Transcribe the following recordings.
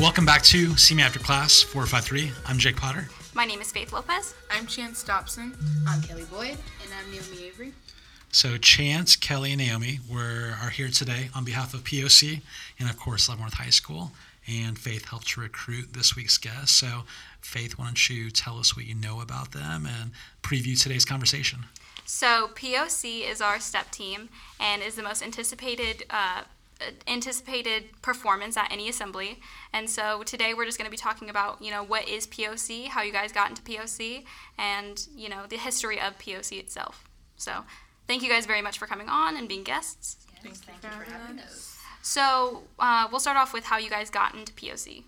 Welcome back to See Me After Class 453. I'm Jake Potter. My name is Faith Lopez. I'm Chance Dobson. I'm Kelli Boyd. And I'm Naomi Avery. So Chance, Kelli, and Naomi were, are here today on behalf of POC and, of course, Leavenworth High School. And Faith helped to recruit this week's guest. So, Faith, why don't you tell us what you know about them and preview today's conversation? So, POC is our step team and is the most anticipated uh, anticipated performance at any assembly. And so today we're just going to be talking about, you know, what is POC, how you guys got into POC, and, you know, the history of POC itself. So thank you guys very much for coming on and being guests. Yes, thank, thank you for having us. So uh, we'll start off with how you guys got into POC.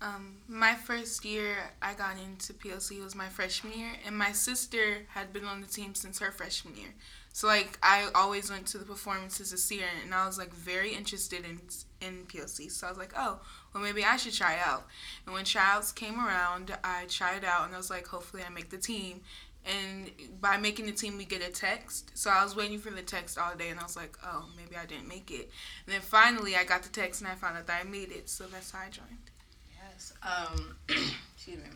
Um, my first year I got into POC was my freshman year, and my sister had been on the team since her freshman year. So like I always went to the performances to see her, and I was like very interested in in POC. So I was like, oh, well maybe I should try out. And when tryouts came around, I tried out, and I was like, hopefully I make the team. And by making the team, we get a text. So I was waiting for the text all day, and I was like, oh, maybe I didn't make it. And then finally, I got the text, and I found out that I made it. So that's how I joined. Yes. Um, excuse me.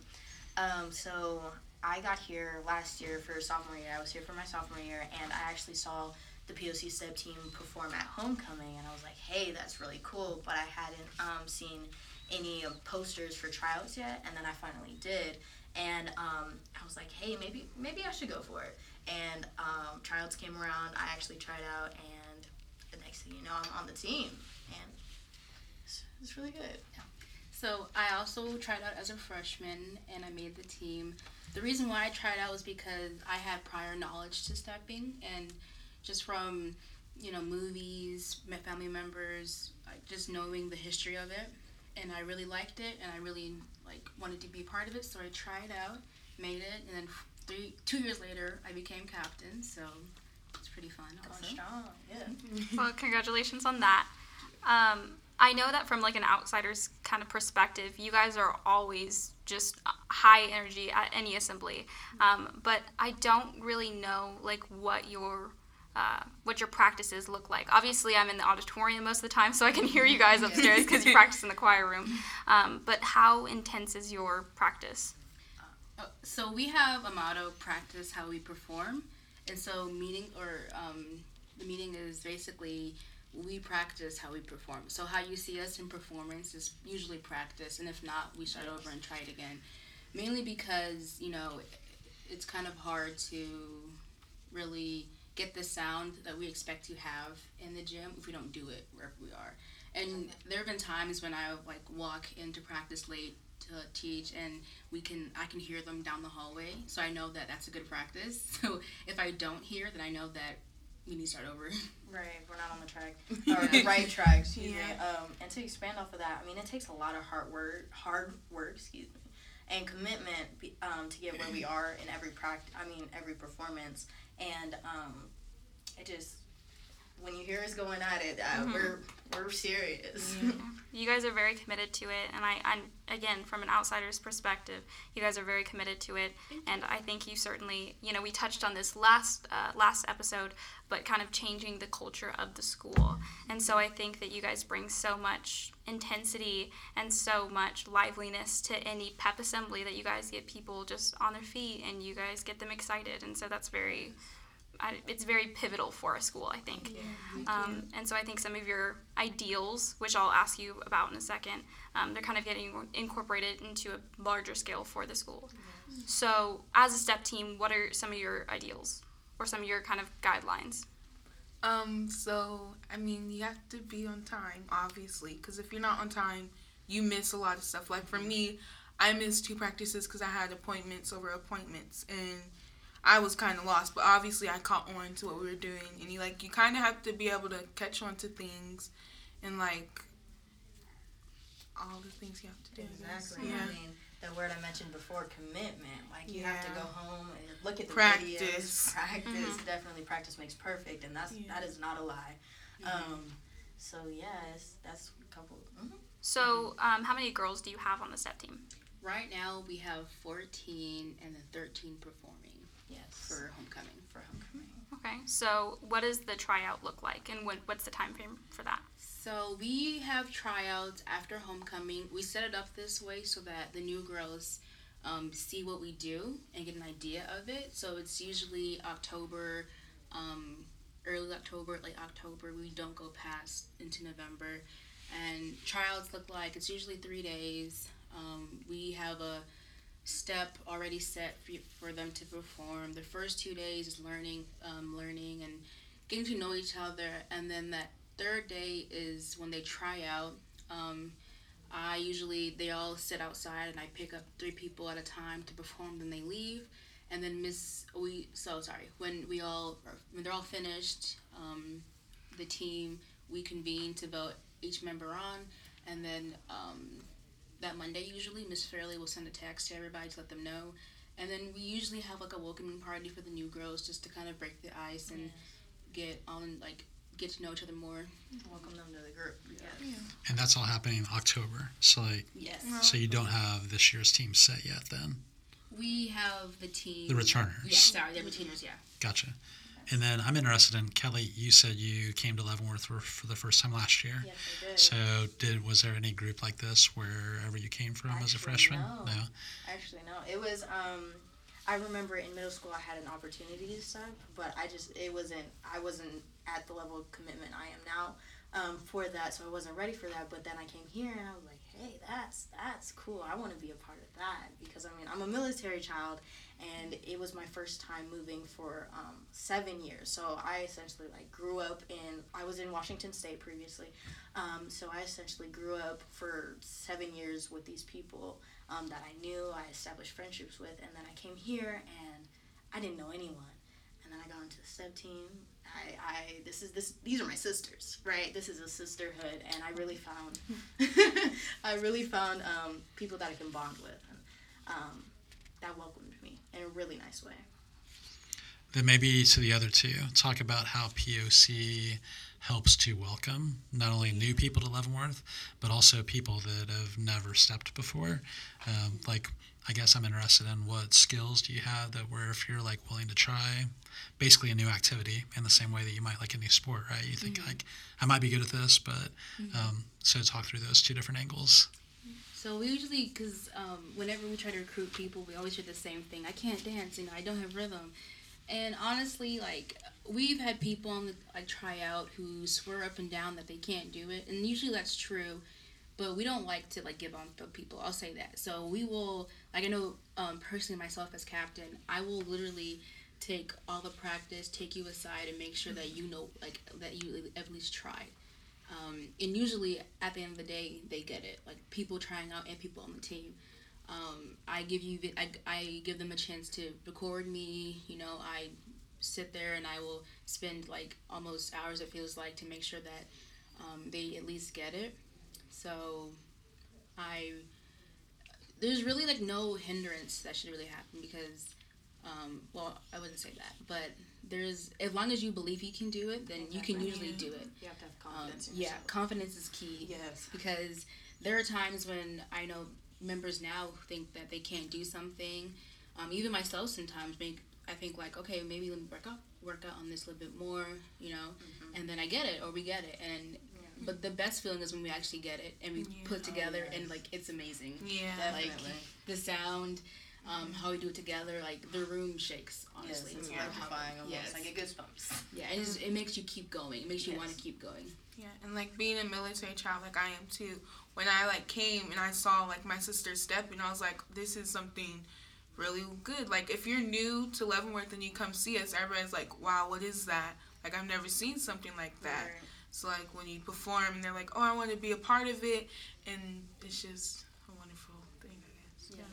Um, so I got here last year for sophomore year. I was here for my sophomore year, and I actually saw the POC step team perform at homecoming, and I was like, "Hey, that's really cool." But I hadn't um, seen any posters for tryouts yet, and then I finally did, and um, I was like, "Hey, maybe maybe I should go for it." And um, tryouts came around. I actually tried out, and the next thing you know, I'm on the team, and it's, it's really good. Yeah. So I also tried out as a freshman, and I made the team the reason why I tried out was because I had prior knowledge to stepping and just from you know movies, my family members, just knowing the history of it, and I really liked it and I really like wanted to be part of it. So I tried out, made it, and then three two years later I became captain. So it's pretty fun. Also. strong, yeah. well, congratulations on that. Um, I know that from like an outsider's kind of perspective, you guys are always just high energy at any assembly. Um, but I don't really know like what your uh, what your practices look like. Obviously, I'm in the auditorium most of the time, so I can hear you guys upstairs because you practice in the choir room. Um, but how intense is your practice? Uh, so we have a motto: practice how we perform. And so meeting or um, the meeting is basically we practice how we perform. So how you see us in performance is usually practice, and if not, we start over and try it again. Mainly because you know it's kind of hard to really get the sound that we expect to have in the gym if we don't do it wherever we are. And there have been times when I like walk into practice late to teach and we can I can hear them down the hallway so I know that that's a good practice so if I don't hear then I know that we need to start over. Right, we're not on the track or the right track. Excuse yeah. me. Um, and to expand off of that, I mean, it takes a lot of hard work, hard work, excuse me, and commitment um, to get where we are in every practice. I mean, every performance, and um, it just when you hear us going at it, uh, mm-hmm. we're we're serious. Mm-hmm. you guys are very committed to it, and I, I again from an outsider's perspective, you guys are very committed to it, and I think you certainly, you know, we touched on this last uh, last episode, but kind of changing the culture of the school, and so I think that you guys bring so much intensity and so much liveliness to any pep assembly that you guys get people just on their feet and you guys get them excited, and so that's very I, it's very pivotal for a school, I think. Yeah, um, and so I think some of your ideals, which I'll ask you about in a second, um, they're kind of getting incorporated into a larger scale for the school. So, as a step team, what are some of your ideals or some of your kind of guidelines? Um, so, I mean, you have to be on time, obviously, because if you're not on time, you miss a lot of stuff. Like for me, I missed two practices because I had appointments over appointments, and I was kind of lost, but obviously I caught on to what we were doing, and you like you kind of have to be able to catch on to things, and like all the things you have to do. Exactly. Yeah. I mean, the word I mentioned before, commitment. Like you yeah. have to go home and look at the practice. videos. Practice. Mm-hmm. Definitely, practice makes perfect, and that's yeah. that is not a lie. Mm-hmm. Um, so yes, that's a couple. Mm-hmm. So, um, how many girls do you have on the step team? Right now, we have 14 and then 13 performing. Yes. For homecoming. For homecoming. Okay. So, what does the tryout look like, and what, what's the time frame for that? So So we have tryouts after homecoming. We set it up this way so that the new girls um, see what we do and get an idea of it. So it's usually October, um, early October, late October. We don't go past into November. And tryouts look like it's usually three days. Um, we have a step already set for, for them to perform. The first two days is learning, um, learning and getting to know each other, and then that third day is when they try out. Um, I usually they all sit outside and I pick up three people at a time to perform. Then they leave, and then Miss we so sorry when we all when they're all finished, um, the team we convene to vote each member on, and then um, that Monday usually Miss Fairley will send a text to everybody to let them know, and then we usually have like a welcoming party for the new girls just to kind of break the ice and get on like get to know each other more. Welcome them to the group. Yeah. And that's all happening in October. So like, Yes. so you don't have this year's team set yet. Then We have the team. the returners. Yeah, sorry, the returners. Yeah. Gotcha. And then I'm interested in Kelli. You said you came to Leavenworth for, for the first time last year. Yes, I did. So did was there any group like this wherever you came from as a freshman? no. Actually, no. It was. Um, I remember in middle school I had an opportunity to but I just it wasn't. I wasn't at the level of commitment I am now um, for that, so I wasn't ready for that. But then I came here and I was like, hey, that's that's cool. I want to be a part of that because I mean I'm a military child, and it was my first time moving for um, seven years. So I essentially like grew up in. I was in Washington State previously, um, so I essentially grew up for seven years with these people um, that I knew, I established friendships with, and then I came here and I didn't know anyone. And then I got into the STEP team. I, I this is this these are my sisters, right? This is a sisterhood, and I really found I really found um, people that I can bond with, and um, that welcomed me in a really nice way. Then maybe to the other two, talk about how POC helps to welcome not only new people to Leavenworth, but also people that have never stepped before. Um, like, I guess I'm interested in what skills do you have that where if you're like willing to try basically a new activity in the same way that you might like a new sport, right? You think like I might be good at this, but um, so talk through those two different angles. So we usually, because um, whenever we try to recruit people, we always hear the same thing. I can't dance, you know, I don't have rhythm. And honestly, like we've had people on the like try out who swear up and down that they can't do it, and usually that's true. But we don't like to like give on to people. I'll say that. So we will, like I know um, personally myself as captain, I will literally take all the practice, take you aside, and make sure that you know, like that you at least tried. Um, and usually at the end of the day, they get it. Like people trying out and people on the team. Um, I give you, the, I, I give them a chance to record me. You know, I sit there and I will spend like almost hours. It feels like to make sure that um, they at least get it. So I there's really like no hindrance that should really happen because um, well I wouldn't say that but there's as long as you believe you can do it then you can usually do it You have to have um, confidence in yeah confidence is key Yes. because there are times when I know members now think that they can't do something. Um, even myself sometimes make I think like okay maybe let me work out work out on this a little bit more you know and then I get it or we get it and but the best feeling is when we actually get it and we Yeah. put together yes. and like it's amazing Yeah. like Definitely. the sound um, how we do it together like the room shakes Yes, honestly it's Yeah. electrifying almost. Yes. I get goosebumps. yeah and it's, it makes you keep going it makes you want to keep going Yeah, and like being a military child like I am too, when I like came and I saw like my sister step and I was like, this is something really good. Like if you're new to Leavenworth and you come see us, everybody's like, wow, what is that? Like I've never seen something like that. Right. So like when you perform and they're like, oh, I want to be a part of it, and it's just a wonderful thing, I guess. Yeah.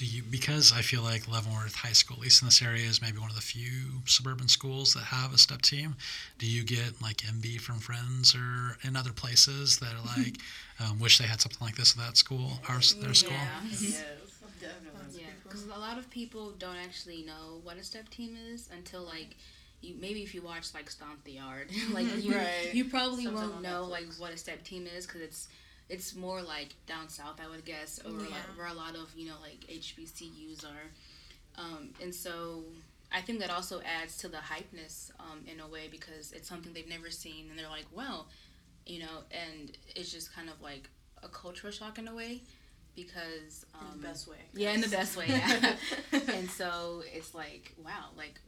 Do you because I feel like Leavenworth High School, at least in this area, is maybe one of the few suburban schools that have a step team. Do you get like MB from friends or in other places that are like um, wish they had something like this at that school, our their school? Yeah. yes, definitely. Yeah, because a lot of people don't actually know what a step team is until like you maybe if you watch like Stomp the Yard, like you Right. you probably Something won't know Netflix. like what a step team is because it's it's more like down south I would guess or like, where a lot of you know like HBCUs are, um, and so I think that also adds to the hypeness um, in a way because it's something they've never seen and they're like well. you know, and it's just kind of like a cultural shock in a way because um, in the best way. yeah, in the best way. Yeah. and so it's like, wow, like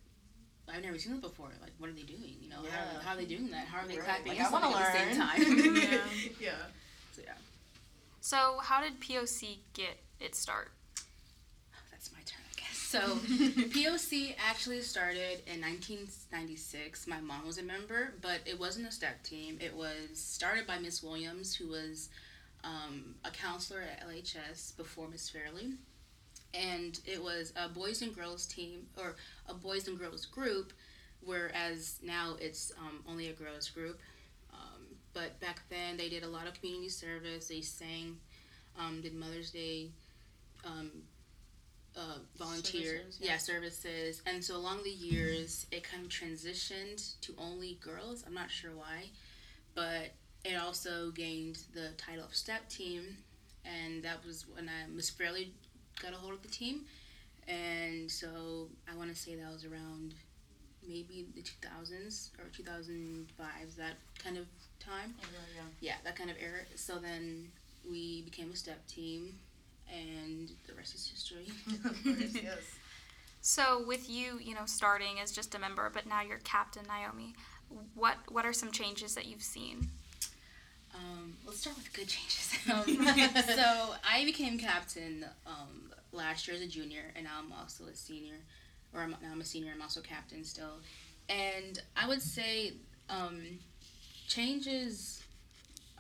I've never seen this before. Like, what are they doing? You know, Yeah. how, how are they doing that? How are they Right. clapping Like, I wanna something at the same learn. time? Yeah. yeah. yeah, So, how did POC get its start? that's my turn, I guess. So POC actually started in 1996. My mom was a member, but it wasn't a step team. It was started by Miss Williams, who was um, a counselor at LHS before Miss Fairley. And it was a boys and girls team, or a boys and girls group, whereas now it's um, only a girls group. But back then, they did a lot of community service. They sang, um, did Mother's Day um, uh, volunteer, Services, yeah. yeah. services, and so along the years, it kind of transitioned to only girls. I'm not sure why, but it also gained the title of step team, and that was when I Miss Fairley got a hold of the team, and so I want to say that was around maybe the 2000s or 2005, that kind of time yeah. yeah, that kind of era. So then we became a step team, and the rest is history. of course, yes. So, with you, you know, starting as just a member, but now you're captain, Naomi. What what are some changes that you've seen? Um, let's start with good changes. Um, so I became captain um, last year as a junior, and now I'm also a senior, or I'm, now I'm a senior. I'm also captain still, and I would say um, changes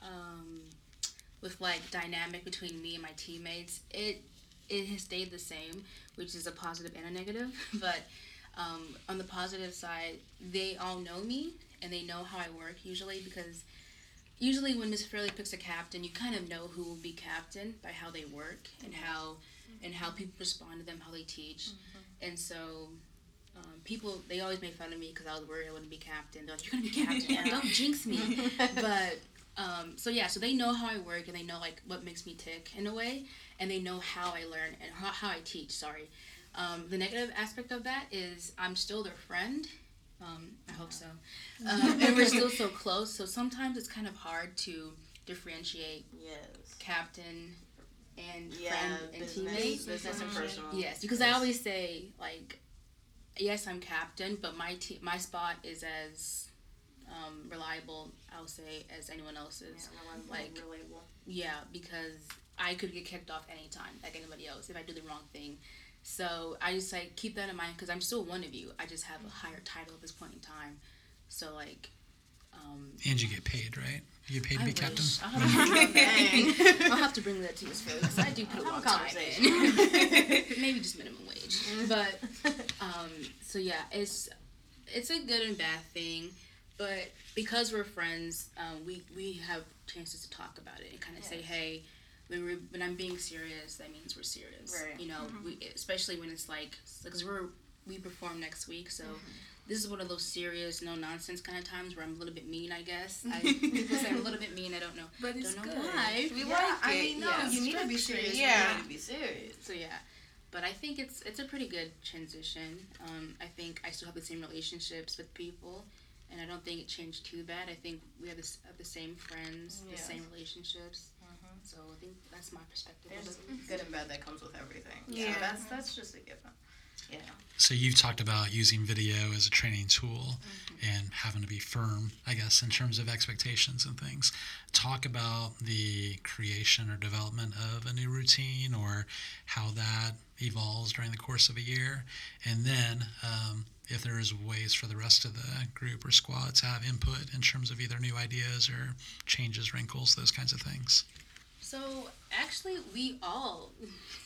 um, with like dynamic between me and my teammates. It it has stayed the same, which is a positive and a negative. But um, on the positive side, they all know me and they know how I work usually because usually when Miss Fairley picks a captain, you kind of know who will be captain by how they work and how and how people respond to them, how they teach, and so. Um, people they always made fun of me because I was worried I wouldn't be captain. They're like, "You're gonna be captain. Yeah. Don't jinx me." but um, so yeah, so they know how I work and they know like what makes me tick in a way, and they know how I learn and how, how I teach. Sorry. Um, the negative aspect of that is I'm still their friend. Um, I hope so. Um, and we're still so close. So sometimes it's kind of hard to differentiate Yes. captain and Yeah, friend and business, teammate. business and personal. Yes, because I always say like, yes, I'm captain, but my te- my spot is as um, reliable, I'll say, as anyone else's. like Like- relatable. Yeah, because I could get kicked off anytime, like anybody else, if I do the wrong thing. So I just like keep that in mind because I'm still one of you. I just have a higher title at this point in time. So like, um, And you get paid, right? You get paid to I be captain. wish. I'll have, Dang. to, I'll have to bring that to his face. I do put a Have a lot of time in. Maybe just minimum wage. But um, so yeah, it's it's a good and bad thing. But because we're friends, um, we we have chances to talk about it and kind of say, Yes. hey, when we're when I'm being serious, that means we're serious. Right. You know, we, especially when it's like because we're we perform next week, so. This is one of those serious, no nonsense kind of times where I'm a little bit mean, I guess. I, people say I'm a little bit mean. I don't know. But it's Don't know good. why. We yeah, like I it. mean, no, Yeah. you need to be serious. yeah. You need to be serious. So yeah, but I think it's it's a pretty good transition. Um, I think I still have the same relationships with people, and I don't think it changed too bad. I think we have, this, have the same friends, Yes. the same relationships. Mhm. So I think that's my perspective. There's good and bad that comes with everything. Yeah. So that's that's just a given. Yeah. So you've talked about using video as a training tool and having to be firm, I guess, in terms of expectations and things. Talk about the creation or development of a new routine or how that evolves during the course of a year. And then um, if there is ways for the rest of the group or squad to have input in terms of either new ideas or changes, wrinkles, those kinds of things. So actually, we all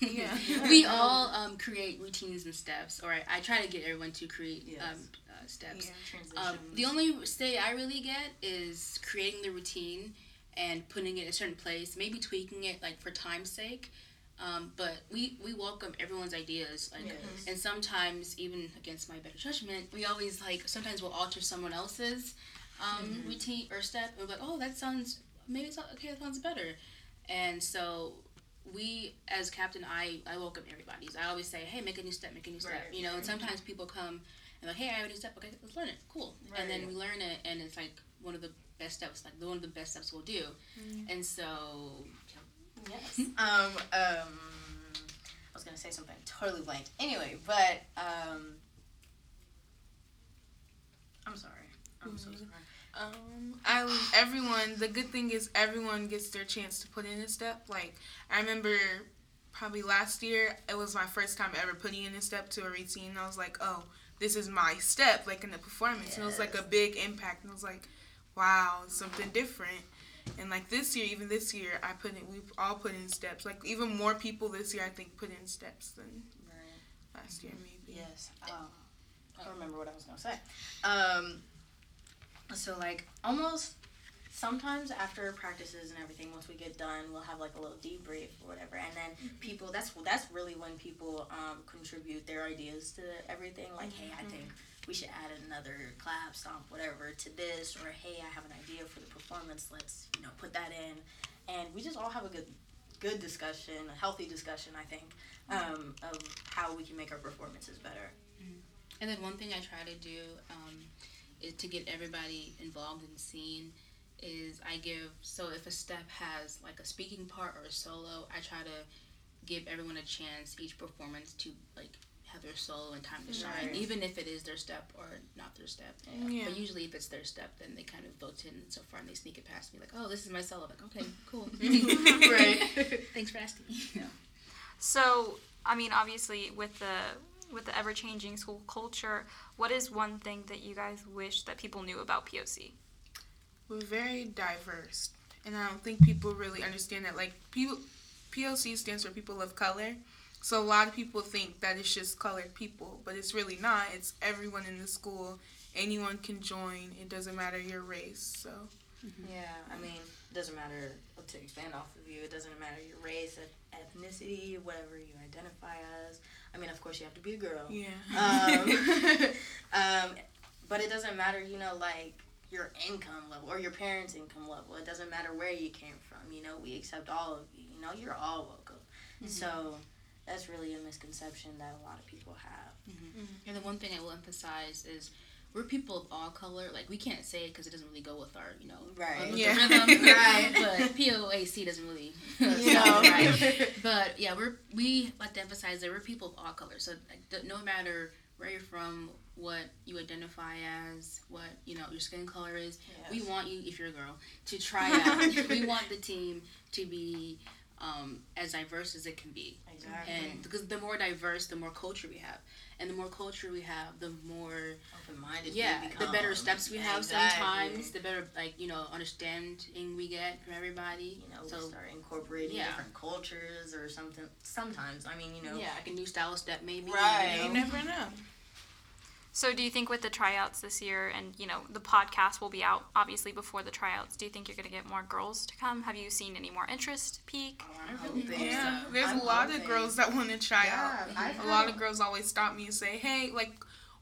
Yeah. we all um, create routines and steps, or I, I try to get everyone to create Yes. um, uh, steps. Transitions. Um, the only say I really get is creating the routine and putting it in a certain place, maybe tweaking it like for time's sake. Um, but we, we welcome everyone's ideas, like, Yes. and sometimes even against my better judgment, we always like sometimes we'll alter someone else's um, Mm-hmm. routine or step. And we're like, oh, that sounds maybe it's not okay. That sounds better, and so we as captain, I I welcome everybody. So I always say, hey, make a new step, make a new step. Right, you know, and sometimes people come and like, hey, I have a new step. Okay, let's learn it. Cool. right. And then we learn it, and it's like one of the best steps, like one of the best steps we'll do. And so, Yes. um, um, I was gonna say something totally blank. Anyway, but um, I'm sorry. I'm so sorry. Um, I everyone. The good thing is everyone gets their chance to put in a step. Like I remember, probably last year it was my first time ever putting in a step to a routine. I was like, oh, this is my step, like in the performance, and it was like a big impact. And I was like, wow, something different. And like this year, even this year, I put in. We've all put in steps. Like even more people this year, I think, put in steps than Right. last year, maybe. Yes. Um, I don't remember what I was gonna say. Um, so like almost sometimes after practices and everything, once we get done, we'll have like a little debrief or whatever, and then people. That's that's really when people um, contribute their ideas to everything. Like, hey, I think we should add another clap, stomp, whatever to this, or hey, I have an idea for the performance. Let's you know put that in, and we just all have a good good discussion, a healthy discussion. I think um, of how we can make our performances better. and then one thing I try to do um, to get everybody involved and seen. Is I give so if a step has like a speaking part or a solo, I try to give everyone a chance each performance to like have their solo and time to shine, Right. even if it is their step or not their step. Yeah. But usually, if it's their step, then they kind of vote in so far and they sneak it past me, like, "Oh, this is my solo." Like, okay, cool. Right. Thanks for asking. So, I mean, obviously, with the with the ever changing school culture, what is one thing that you guys wish that people knew about POC? We're very diverse, and I don't think people really understand that. Like, people, POC stands for people of color, so a lot of people think that it's just colored people, but it's really not. It's everyone in the school. Anyone can join. It doesn't matter your race. So mm-hmm. Yeah, I mean, it doesn't matter to expand off of you. It doesn't matter your race, ethnicity, whatever you identify as. I mean, of course, you have to be a girl. yeah. Um, um, but it doesn't matter, you know, like your income level or your parents' income level. It doesn't matter where you came from. You know, we accept all of you. You know, you're all welcome. So that's really a misconception that a lot of people have. And the one thing I will emphasize is we're people of all color. Like we can't say it because it doesn't really go with our, you know, Right. with Yeah. rhythm. Right. But POAC doesn't really, You sound know. right. But yeah, we're we like to emphasize that we're people of all colors. So like, th- no matter where you're from, what you identify as, what you know your skin color is, we want you, if you're a girl, to try out. we want the team to be um, as diverse as it can be. Exactly. And because the more diverse, the more culture we have, and the more culture we have, the more Open-minded. we yeah, the better steps we have. Exactly. Sometimes the better like you know understanding we get from everybody. You know, so we start incorporating yeah. different cultures or something. Sometimes, I mean, you know, yeah, like a new style step maybe. Right. you never know. So, do you think with the tryouts this year, and you know, the podcast will be out obviously before the tryouts? Do you think you're going to get more girls to come? Have you seen any more interest peak? I'm hoping. Yeah, there's I'm a lot hoping. of girls that want to try Yeah, out. I've A lot of girls always stop me and say, "Hey, like."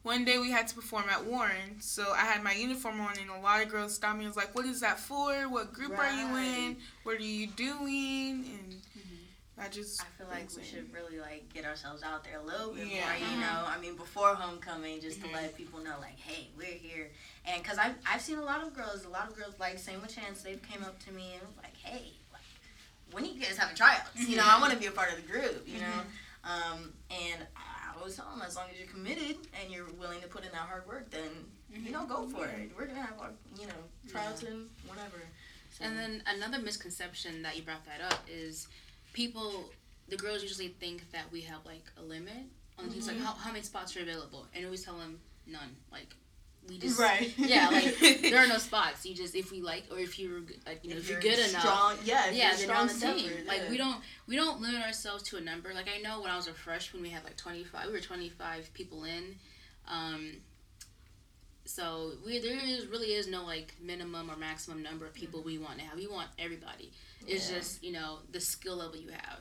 One day we had to perform at Warren, so I had my uniform on, and a lot of girls stopped me and was like, "What is that for? What group are you in? What are you doing?" And mm-hmm. I just I feel like we thinks should really like get ourselves out there a little bit Yeah. more, you uh-huh. know. I mean, before homecoming, just to let mm-hmm. people know, like, hey, we're here. And because I've, I've seen a lot of girls, a lot of girls, like, same with Chance, they've came up to me and was like, hey, like, when you guys having tryouts? You know, I mm-hmm. want to be a part of the group, you know. Mm-hmm. Um, and I always tell them, as long as you're committed and you're willing to put in that hard work, then, you mm-hmm. know, go for it. We're going to have, our, you know, tryouts and whatever. So, And then another misconception that you brought that up is people, the girls usually think that we have like a limit on things like how, how many spots are available, and we always tell them none. Like we just Right. yeah, like there are no spots. You just if we like or if you're like you know if, you're, good enough. yeah, if yeah, you're you're on the strong team. tempered, Like yeah. we don't we don't limit ourselves to a number. Like I know when I was a freshman, we had like twenty five. We were twenty five people in. Um, so we there is really is no like minimum or maximum number of people we want to have. We want everybody. It's Yeah. just you know the skill level you have,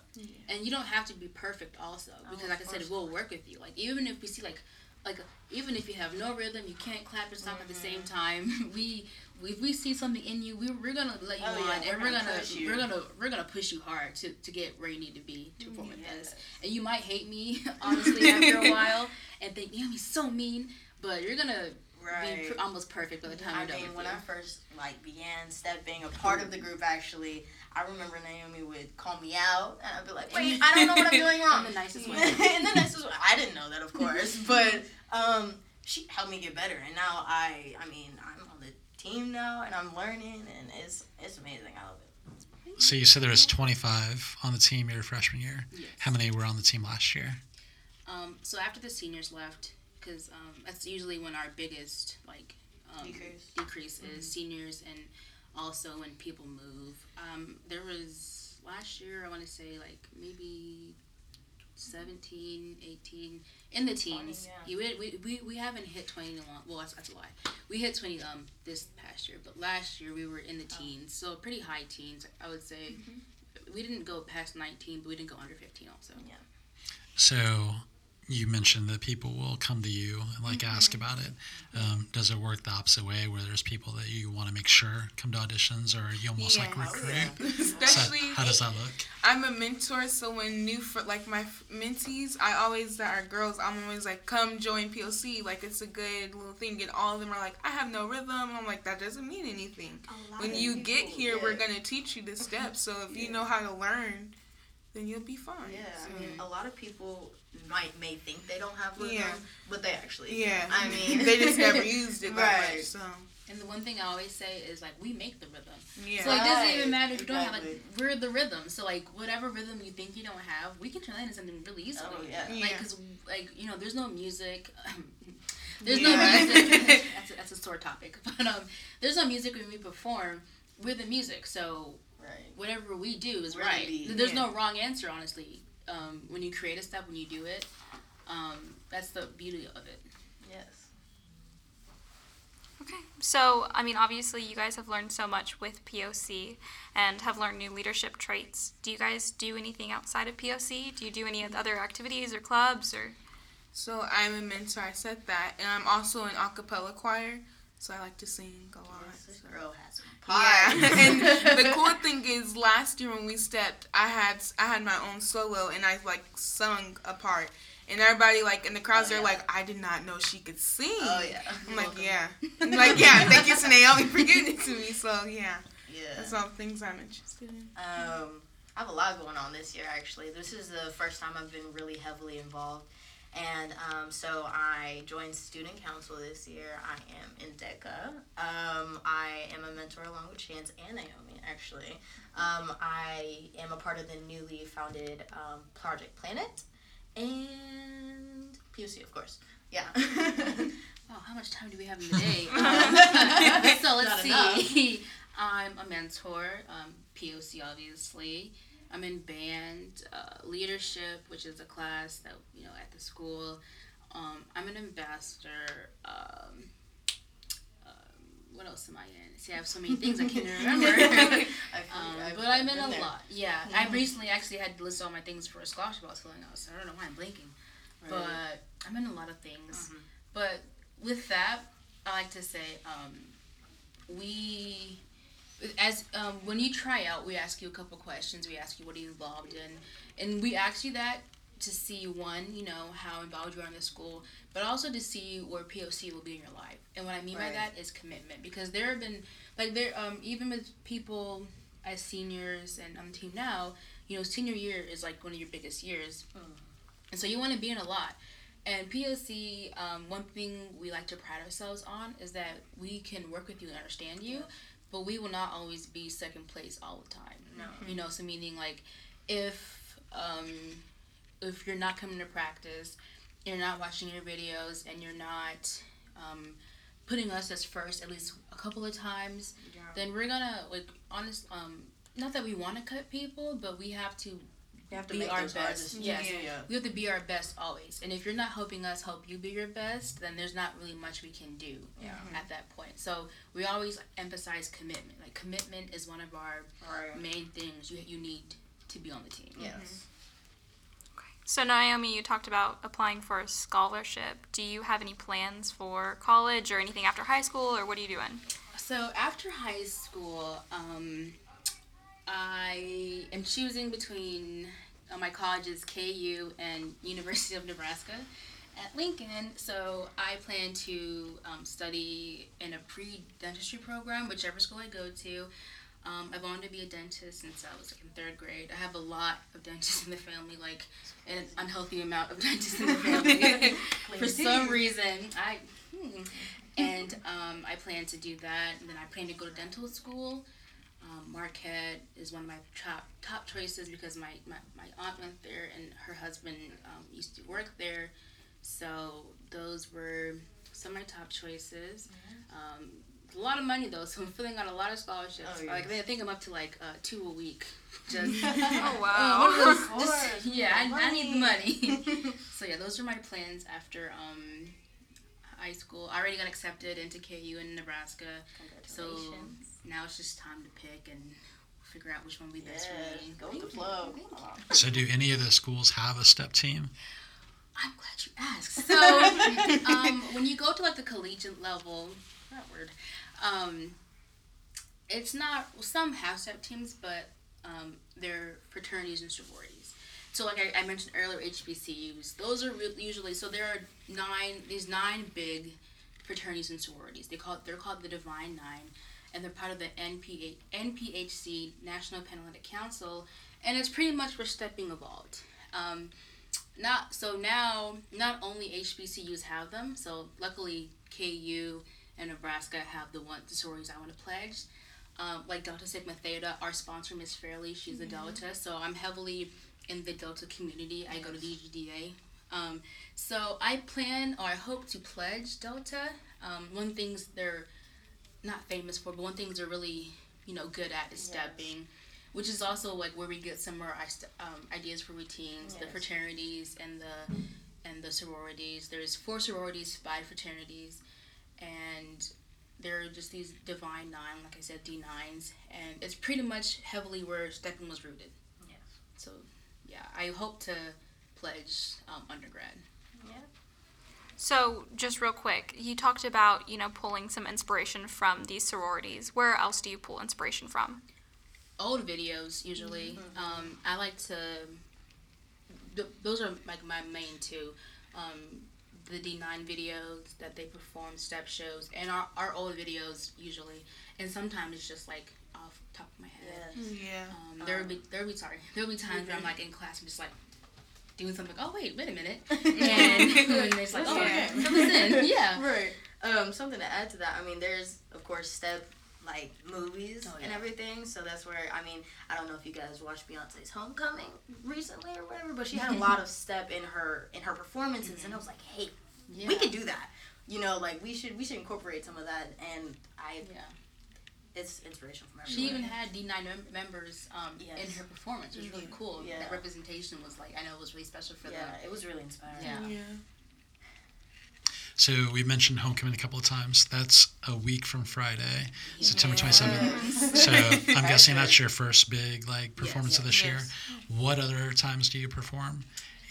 and you don't have to be perfect also because Oh, like I said, we'll work with you. Like even if we see like like even if you have no rhythm, you can't clap and stop at the same mm-hmm. time. We if we see something in you, we, we're gonna let you Oh, on, yeah, and we're gonna gonna we're gonna we're gonna push you hard to, to get where you need to be to mm, perform with us. And you might hate me honestly after a while and think, yeah, he's so mean, but you're gonna be pr- almost perfect by the time I you're done mean, with when you. I first like began stepping a part of the group, actually, I remember Naomi would call me out, and I'd be like, "Wait, I don't know what I'm doing wrong." In the nicest way. In the nicest way. I didn't know that, of course, but um, she helped me get better, and now I, I mean, I'm on the team now, and I'm learning, and it's it's amazing. I love it. So you said there was 25 on the team your freshman year. Yes. How many were on the team last year? Um, so after the seniors left, because um, that's usually when our biggest like um, Decrease. decrease is seniors and also when people move. Um, there was last year I want to say like maybe 17, 18 in the teens. yeah. We, we, we, we haven't hit 20 in a long. Well, that's, that's a lie. We hit 20 um this past year, but last year we were in the teens, so pretty high teens. I would say. We didn't go past 19, but we didn't go under 15 also. Yeah. So you mentioned that people will come to you and like ask about it. Um, does it work the opposite way where there's people that you want to make sure come to auditions or you almost like Yeah. Oh, recruit? yeah. So Especially, how does that look? I'm a mentor, so when new fr- like my mentees, I always that are girls. I'm always like, come join POC. Like it's a good little thing. And all of them are like, I have no rhythm. I'm like, that doesn't mean anything. When you get here, we're gonna teach you the steps. So if you know how to learn, then you'll be fine. Yeah, So- I mean, a lot of people might may think they don't have rhythm, Yeah. but they actually. yeah. I mean, they just never used it that Right. much. So And the one thing I always say is like we make the rhythm. yeah. So like, it doesn't even matter if you don't have exactly. like we're the rhythm. So like whatever rhythm you think you don't have, we can turn that into something really easily. Oh, yeah. Like Yeah. because like you know there's no music. there's no Yeah. music. that's a, that's a sore topic. But um, there's no music when we perform. We're the music. So right. whatever we do is We're right. beat, There's yeah. no wrong answer, honestly. Um, when you create a step, when you do it, um, that's the beauty of it. Yes. Okay. So, I mean, obviously, you guys have learned so much with POC and have learned new leadership traits. Do you guys do anything outside of POC? Do you do any other activities or clubs or? So I'm a mentor. I said that, and I'm also an a cappella choir. So I like to sing a lot. Yes, this so. girl has Yeah, and the cool thing is, last year when we stepped, I had I had my own solo, and I like sung a part, and everybody like in the crowds, Oh, they're like, I did not know she could sing. Oh yeah. I'm like, yeah, I'm like yeah. Thank you to Naomi for giving it to me. So yeah, Yeah. that's all things I'm interested in. Um, I have a lot going on this year actually. This is the first time I've been really heavily involved. And um, so I joined student council this year. I am in DECA. Um, I am a mentor along with Chance and Naomi, actually. Um, I am a part of the newly founded um, Project Planet and POC, of course. Yeah. Oh, how much time do we have in the day? Um, so let's Not see. I'm a mentor, um, POC obviously. I'm in band, uh, leadership, which is a class that you know at the school. Um, I'm an ambassador. Um, um, what else am I in? See, I have so many things I can't remember. I Um, I've but I'm in a there. lot. Yeah, I recently actually had to list all my things for a scholarship I was filling out, so I don't know why I'm blinking. But I'm in a lot of things. Mhm. But with that, I like to say, um, we, as um, when you try out, we ask you a couple questions. We ask you what are you involved in, and we ask you that to see one, you know, how involved you are in the school, but also to see where POC will be in your life. And what I mean by that is commitment, because there have been like there um even with people as seniors and on the team now, you know, senior year is like one of your biggest years, Mm. and so you want to be in a lot. And POC, um, one thing we like to pride ourselves on is that we can work with you and understand you, but we will not always be second place all the time. No. You know, so meaning like if um, if you're not coming to practice, you're not watching your videos, and you're not um, putting us as first at least a couple of times, Yeah. then we're gonna like honest. Um, not that we want to cut people, but we have to You have to be make our those best. decisions. Yes. Yeah. Yeah. we have to be our best always. And if you're not helping us help you be your best, then there's not really much we can do Yeah. at that point. So we always emphasize commitment. Like commitment is one of our Right. main things you you need to be on the team. Yes. So, Naomi, you talked about applying for a scholarship. Do you have any plans for college or anything after high school, or what are you doing? So after high school, um, I am choosing between uh, my is KU and University of Nebraska at Lincoln. So I plan to um, study in a pre-dentistry program, whichever school I go to. Um, I've wanted to be a dentist since I was like in third grade. I have a lot of dentists in the family, like an unhealthy amount of dentists in the family. For some reason, I hmm. and um, I plan to do that. And then I plan to go to dental school. Um, Marquette is one of my top top choices because my, my, my aunt went there and her husband um, used to work there. So those were some of my top choices. Um, a lot of money though, so I'm filling out a lot of scholarships. Oh, Like I think I'm up to like uh, two a week. Just Oh, wow. one those- Of just- yeah, I, I need the money. so yeah, those are my plans after um, high school. I already got accepted into KU in Nebraska. So Congratulations. Now it's just time to pick and figure out which one will be best for me. go with the flow. So, do any of the schools have a step team? I'm glad you asked. So, um, when you go to like the collegiate level, that word, um, it's not. Well, some have step teams, but um, they're fraternities and sororities. So, like I, I mentioned earlier, HBCUs. Those are re- usually so there are nine. These nine big fraternities and sororities. They call it, they're called the Divine Nine, and they're part of the NPH, NPHC National Panhellenic Council, and it's pretty much where stepping evolved. Um, not so now not only HBCUs have them so luckily KU and Nebraska have the one the sororities I want to pledge. Um, like Delta Sigma Theta our sponsor Miss Fairley she's a Delta so I'm heavily in the Delta community. I go to DGDA um, so I plan or I hope to pledge Delta. Um, one things they're not famous for but one things they're really you know good at is Yes. stepping which is also like where we get some more um, ideas for routines, the Yes. fraternities and the and the sororities. There's four sororities, five fraternities, and they're just these divine nine, like I said, D nines, and it's pretty much heavily where stepping was rooted. Yes. So, yeah, I hope to pledge um, undergrad. So, just real quick, you talked about, you know, pulling some inspiration from these sororities. Where else do you pull inspiration from? old videos usually. Um, I like to. Th- those are like my main two. Um, the D9 videos that they perform, step shows, and our, our old videos usually. And sometimes it's just like off the top of my head. Yes. Yeah. Um, there will be there will be sorry there will be times where I'm like in class and just like doing something. Like, oh wait, wait a minute, and, and it's like oh Yeah. okay, fill this in. yeah. Right. Um, something to add to that. I mean, there's of course step like movies Oh, and everything. So that's where I mean, I don't know if you guys watched Beyonce's Homecoming recently or whatever, but she had a lot of step in her in her performances, and I was like, hey, Yeah. we could do that. You know, like we should we should incorporate some of that, and I Yeah. It's inspiration from everyone She even had D nine mem- members um, in her performance. It was really cool. Yeah. That representation was like I know it was really special for yeah, them. it was really inspiring. Yeah. Yeah. So, we mentioned homecoming a couple of times. That's a week from Friday, September 27th. So, I'm guessing that's your first big like performance of this year. What other times do you perform?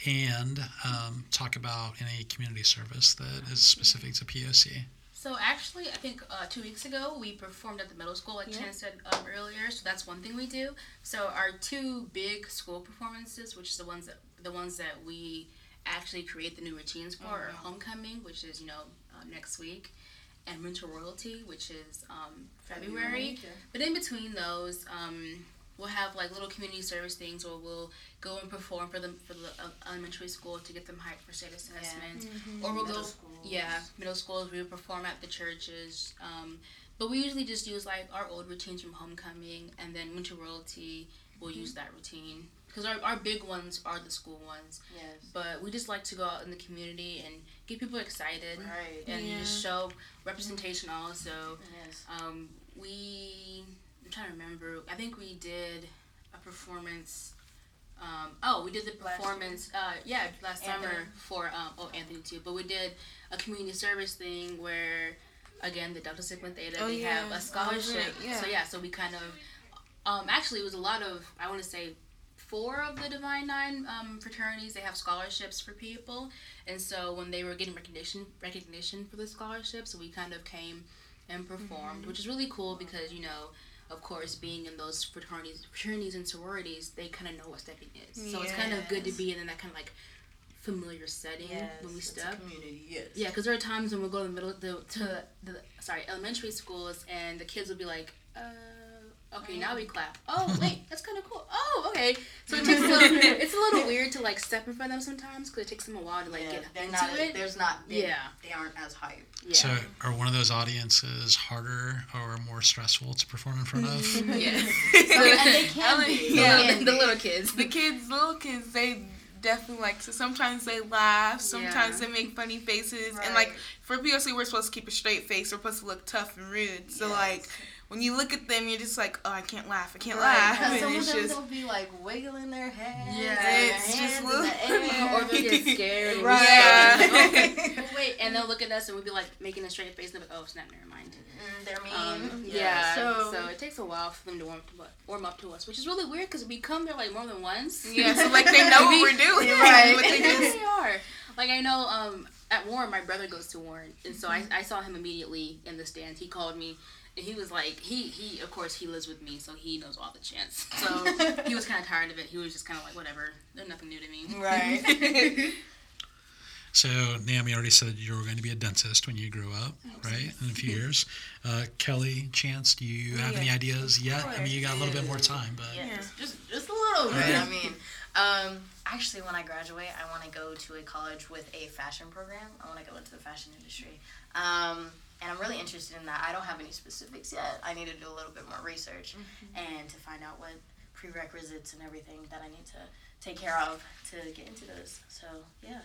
And um, talk about any community service that is specific to POC. So actually, I think uh, two weeks ago we performed at the middle school, like Yeah. Chan said um, earlier. So that's one thing we do. So our two big school performances, which is the ones that the ones that we actually create the new routines for, are homecoming, which is you know uh, next week, and winter royalty, which is um, February. But in between those, um, we'll have like little community service things, or we'll go and perform for them for the uh, elementary school to get them hyped for state assessment, or we'll Middle go schools. yeah middle schools. We would perform at the churches, um, but we usually just use like our old routines from homecoming, and then winter royalty. We'll use that routine because our, our big ones are the school ones, Yes. but we just like to go out in the community and get people excited Right. and Yeah. just show representation also. Yes. Um, we I'm trying to remember. I think we did a performance. Um, oh, we did the Last performance. Uh, yeah, last Anthony. summer for um, oh Anthony too. But we did a community service thing where, again, the Delta Sigma Theta Oh, they have a scholarship. Oh, yeah. So yeah, so we kind of um, actually it was a lot of I want to say four of the Divine Nine um, fraternities they have scholarships for people, and so when they were getting recognition recognition for the scholarships, we kind of came and performed, Mm-hmm. which is really cool because you know. Of course, being in those fraternities, fraternities and sororities, they kind of know what stepping is. So it's kind of good to be in that kind of like familiar setting Yes, when we step. community. Yes. Yeah, because there are times when we'll go to the middle the, to the sorry elementary schools and the kids will be like, uh, okay, now we clap. Oh wait, that's kind of cool. Oh okay, so it takes a little, it's a little weird to like step in front of them sometimes because it takes them a while to like Yeah, get they're into not. it. There's not. They, Yeah. They aren't as hype. Yeah. So, are one of those audiences harder or more stressful to perform in front of? Mm-hmm. yeah. So, and they can Ellen- be. yeah. They the, can the be. little kids. the kids, little kids, they definitely like. So sometimes they laugh, sometimes Yeah. they make funny faces, and like for POC, we're supposed to keep a straight face. We're supposed to look tough and rude. So Yes. like when you look at them, you're just like, oh, I can't laugh. I can't Right, laugh. 'cause And some of them just they'll be like wiggling their heads. Yeah. and their It's just hands in little- the air. or they'll get scared. Right. Yeah. Okay. Well, wait, and they'll look at us and we'll be like making a straight face and they'll be like, oh snap, never mind. Mm, They're mean. Um, yeah, So, so, it takes a while for them to warm, warm up to us, which is really weird because we come there like more than once. yeah. So like they know what we're doing. You're right. But they Yeah, just they are. Like I know, um, at Warren, my brother goes to Warren, and so I, I saw him immediately in the stands. He called me, and he was like, he he of course he lives with me, so he knows all the chants. So he was kind of tired of it. He was just kind of like, whatever, they're nothing new to me. right. So, Naomi already said you were going to be a dentist when you grew up, right? In a few years. Uh, Kelli, Chance, do you have any ideas yet? I mean, you got a little bit more time, but Yeah, Yeah. Just, just just a little bit. Okay. I mean, um, actually, when I graduate, I want to go to a college with a fashion program. I want to go into the fashion industry, um, and I'm really interested in that. I don't have any specifics yet. I need to do a little bit more research and to find out what prerequisites and everything that I need to take care of to get into those. So yeah.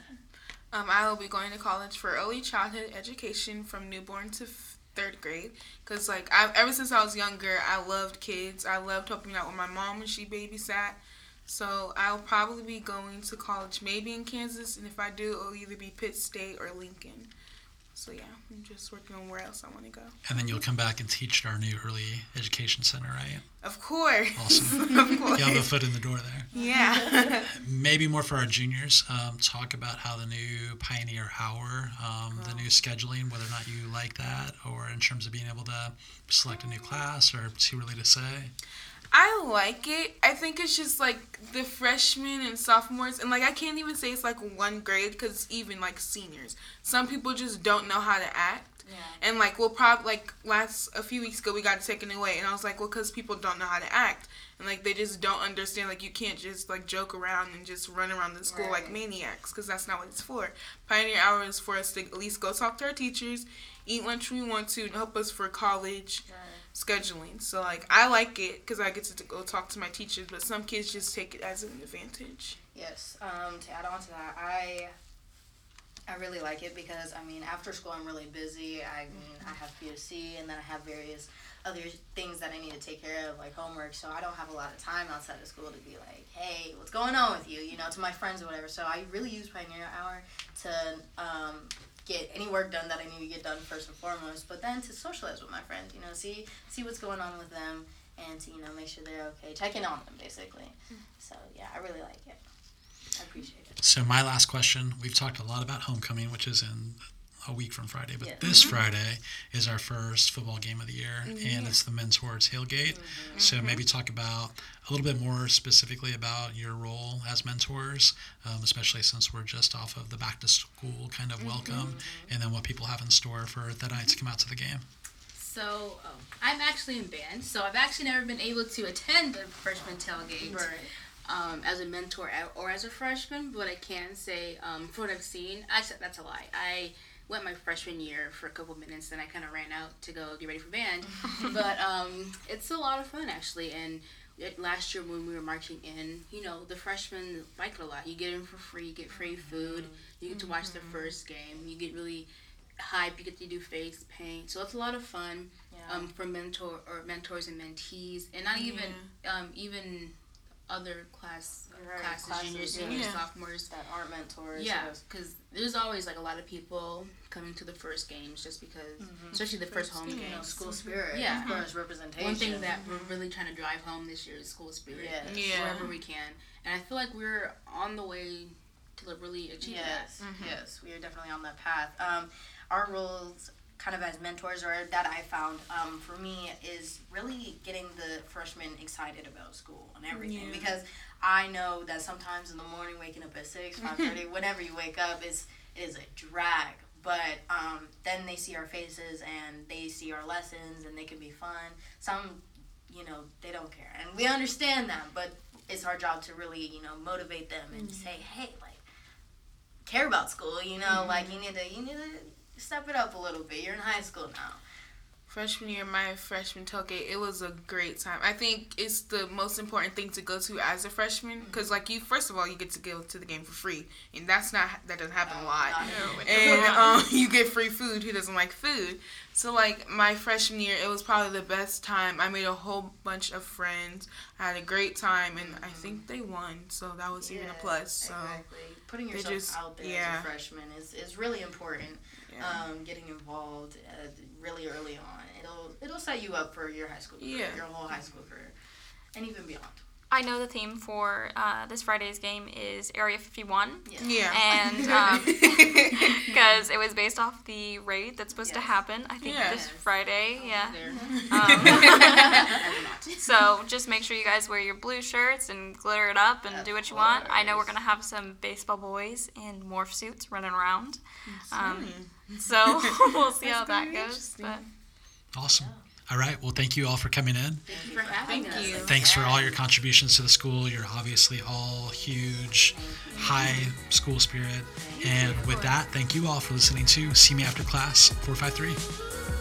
Um, I will be going to college for early childhood education from newborn to f- third grade. Cause like I, ever since I was younger, I loved kids. I loved helping out with my mom when she babysat. So I'll probably be going to college, maybe in Kansas, and if I do, it'll either be Pitt State or Lincoln. So yeah, I'm just working on where else I want to go. and then you'll come back and teach at our new early education center, right? Of course. Awesome. of course. You have a foot in the door there. Yeah. Maybe more for our juniors. Um, talk about how the new Pioneer Hour, um, the new scheduling, whether or not you like that, or in terms of being able to select a new class, or too early to say. I like it. I think it's just like the freshmen and sophomores, and like I can't even say it's like one grade because even like seniors, some people just don't know how to act. Yeah. And like we'll probably like last a few weeks ago we got taken away, and I was like, well, because people don't know how to act, and like they just don't understand. Like you can't just like joke around and just run around the school like Right. maniacs, because that's not what it's for. Pioneer Hour is for us to at least go talk to our teachers, eat lunch when we want to, and help us for college scheduling. So like I like it because I get to go talk to my teachers, but some kids just take it as an advantage. Yes. Um, to add on to that, I I really like it because I mean after school I'm really busy. I mean I have POC and then I have various other things that I need to take care of like homework. So I don't have a lot of time outside of school to be like, hey, what's going on with you? You know, to my friends or whatever. So I really use Pioneer Hour to um, get any work done that I need to get done first and foremost, but then to socialize with my friends. You know, see see what's going on with them and to you know make sure they're okay, check in on them basically. Mm-hmm. So yeah, I really like it. I appreciate it. So my last question: We've talked a lot about homecoming, which is in a week from Friday, but Yeah. this Friday is our first football game of the year, and it's the Mentor tailgate. So maybe talk about a little bit more specifically about your role as mentors, um, especially since we're just off of the back to school kind of welcome, and then what people have in store for that night to come out to the game. So um, I'm actually in band, so I've actually never been able to attend the freshman tailgate. um, as a mentor a- or as a freshman, but I can say um, from what I've seen, actually that's a lie. I went my freshman year for a couple minutes, then I kind of ran out to go get ready for band. but um, it's a lot of fun actually, and it, last year when we were marching in, you know, the freshmen like it a lot. You get in for free, you get free food, you get to watch the first game, you get really hype, you get to do face paint, so it's a lot of fun Yeah. um, for mentor or mentors and mentees, and not even um, even other class Right, classes, classes, juniors, yeah. seniors, Yeah. sophomores. that aren't mentors. Yeah, because there's always like a lot of people coming to the first games just because, especially the first, home First you know, games. school spirit. Yeah. Of course, representation. One thing that we're really trying to drive home this year is school spirit. Yes. Yeah. Wherever we can, and I feel like we're on the way to really achieve Yes, Mm-hmm. yes, we are definitely on that path. Um, our roles, kind of as mentors, or that I found um, for me, is really getting the freshmen excited about school and everything. Yeah. Because I know that sometimes in the morning, waking up at six, five thirty, whenever you wake up, is it is a drag. But um, then they see our faces and they see our lessons, and they can be fun. Some, you know, they don't care, and we understand that. But it's our job to really, you know, motivate them and say, hey, like care about school. You know, like you need to you need to step it up a little bit. You're in high school now. freshman year, my freshman tailgate, it was a great time. I think it's the most important thing to go to as a freshman because, like, you first of all, you get to go to the game for free, and that's not that doesn't happen a lot. Not here. And um, you get free food. Who doesn't like food? So, like, my freshman year, it was probably the best time. I made a whole bunch of friends. I had a great time, and I think they won, so that was even a plus. So, exactly. Putting yourself just- out there yeah. as a freshman is, is really important. yeah. Um, getting involved uh, really early on, it'll it'll set you up for your high school career, Yeah. your whole high school career, and even beyond. I know the theme for uh, this Friday's game is Area 51. yeah. And um, because it was based off the raid that's supposed to happen, I think Yes. this Friday. Yeah. Um, so just make sure you guys wear your blue shirts and glitter it up and Of do what you want. I know we're gonna have some baseball boys in morph suits running around. Um, so we'll see That's how that goes. But Awesome. All right. Well, thank you all for coming in. Thank you for having Thank us. you. Thanks for all your contributions to the school. You're obviously all huge, high school spirit. And with that, thank you all for listening to See Me After Class 453.